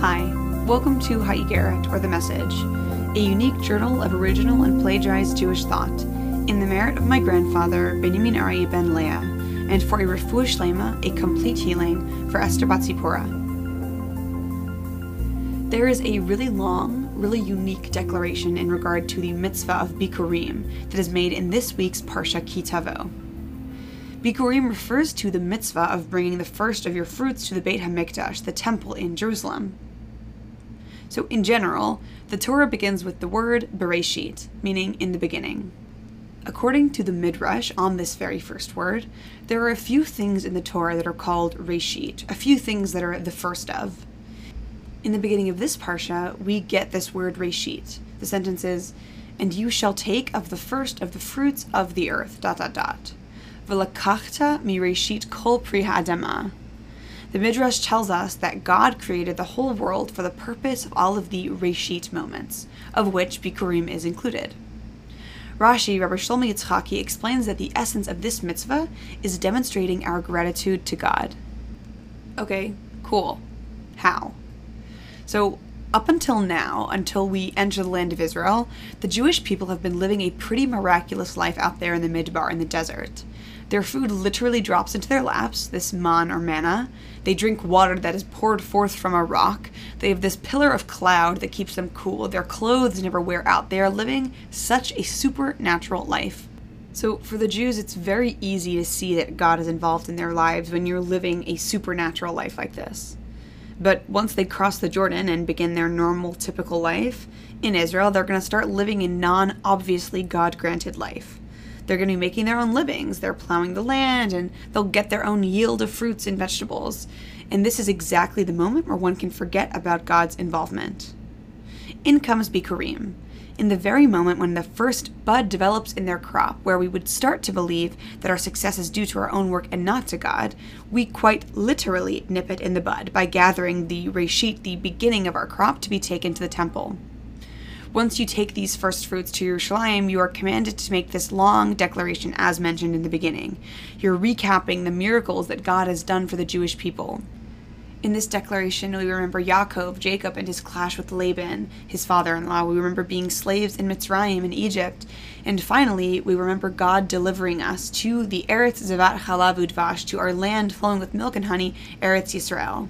Hi, welcome to Ha'igeret, or The Message, a unique journal of original and plagiarized Jewish thought, in the merit of my grandfather, Benjamin Ari ben Leah, and for a refuah shlema, a complete healing, for Esther Batzipora. There is a really long, really unique declaration in regard to the mitzvah of Bikurim that is made in this week's Parsha Ki Tavo. Bikurim refers to the mitzvah of bringing the first of your fruits to the Beit HaMikdash, the temple in Jerusalem. So, in general, the Torah begins with the word Bereshit, meaning in the beginning. According to the Midrash on this very first word, there are a few things in the Torah that are called Reshit, a few things that are the first of. In the beginning of this parsha, we get this word Reshit. The sentence is, And you shall take of the first of the fruits of the earth, dot dot dot. V'lakachta mireshit kol pri ha'adama. The Midrash tells us that God created the whole world for the purpose of all of the Reshit moments, of which Bikurim is included. Rashi, Rabbi Shlomo Yitzchaki, explains that the essence of this mitzvah is demonstrating our gratitude to God. Okay, cool. How? So, up until now, until we enter the land of Israel, the Jewish people have been living a pretty miraculous life out there in the Midbar, in the desert. Their food literally drops into their laps, this man or manna. They drink water that is poured forth from a rock. They have this pillar of cloud that keeps them cool. Their clothes never wear out. They are living such a supernatural life. So, for the Jews, it's very easy to see that God is involved in their lives when you're living a supernatural life like this. But once they cross the Jordan and begin their normal, typical life in Israel, they're going to start living a non obviously God granted life. They're going to be making their own livings. They're plowing the land and they'll get their own yield of fruits and vegetables. And this is exactly the moment where one can forget about God's involvement. In comes Bikurim, in the very moment when the first bud develops in their crop, where we would start to believe that our success is due to our own work and not to God, we quite literally nip it in the bud by gathering the reshit, the beginning of our crop, to be taken to the temple. Once you take these first fruits to Yerushalayim, you are commanded to make this long declaration as mentioned in the beginning. You're recapping the miracles that God has done for the Jewish people. In this declaration, we remember Yaakov, Jacob, and his clash with Laban, his father in law. We remember being slaves in Mitzrayim in Egypt. And finally, we remember God delivering us to the Eretz Zevat Chalav Udvash, to our land flowing with milk and honey, Eretz Yisrael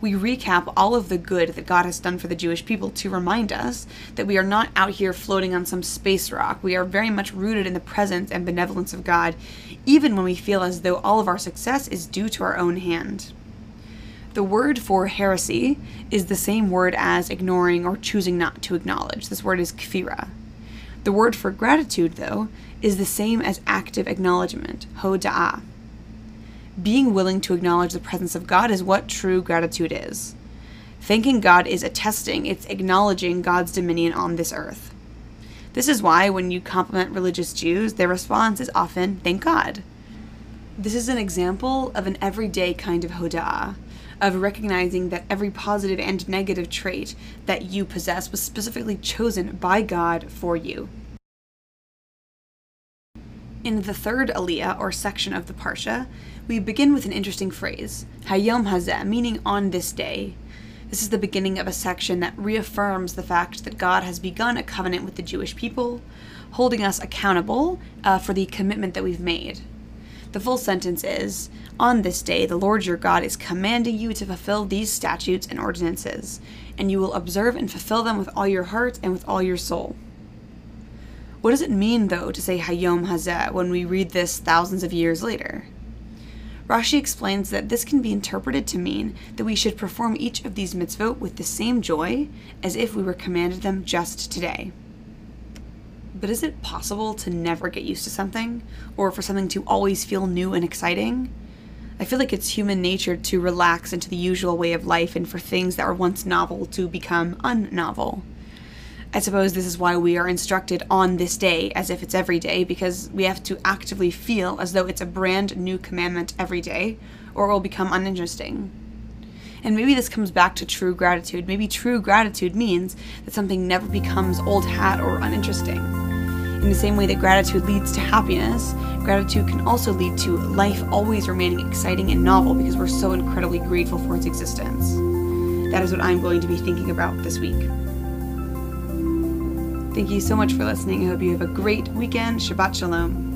we recap all of the good that God has done for the Jewish people to remind us that we are not out here floating on some space rock. We are very much rooted in the presence and benevolence of God, even when we feel as though all of our success is due to our own hand. The word for heresy is the same word as ignoring or choosing not to acknowledge. This word is kfira. The word for gratitude, though, is the same as active acknowledgement, hoda'ah being willing to acknowledge the presence of God is what true gratitude is. Thanking God is attesting, it's acknowledging God's dominion on this earth. This is why, when you compliment religious Jews, their response is often, thank God. This is an example of an everyday kind of hoda'ah, of recognizing that every positive and negative trait that you possess was specifically chosen by God for you. In the third aliyah, or section of the Parsha, we begin with an interesting phrase, Hayom Hazeh, meaning on this day. This is the beginning of a section that reaffirms the fact that God has begun a covenant with the Jewish people, holding us accountable uh, for the commitment that we've made. The full sentence is On this day, the Lord your God is commanding you to fulfill these statutes and ordinances, and you will observe and fulfill them with all your heart and with all your soul. What does it mean, though, to say Hayom Hazeh when we read this thousands of years later? Rashi explains that this can be interpreted to mean that we should perform each of these mitzvot with the same joy as if we were commanded them just today. But is it possible to never get used to something, or for something to always feel new and exciting? I feel like it's human nature to relax into the usual way of life and for things that were once novel to become unnovel. I suppose this is why we are instructed on this day as if it's every day, because we have to actively feel as though it's a brand new commandment every day, or it will become uninteresting. And maybe this comes back to true gratitude. Maybe true gratitude means that something never becomes old hat or uninteresting. In the same way that gratitude leads to happiness, gratitude can also lead to life always remaining exciting and novel because we're so incredibly grateful for its existence. that is what I'm going to be thinking about this week. Thank you so much for listening. I hope you have a great weekend. Shabbat Shalom.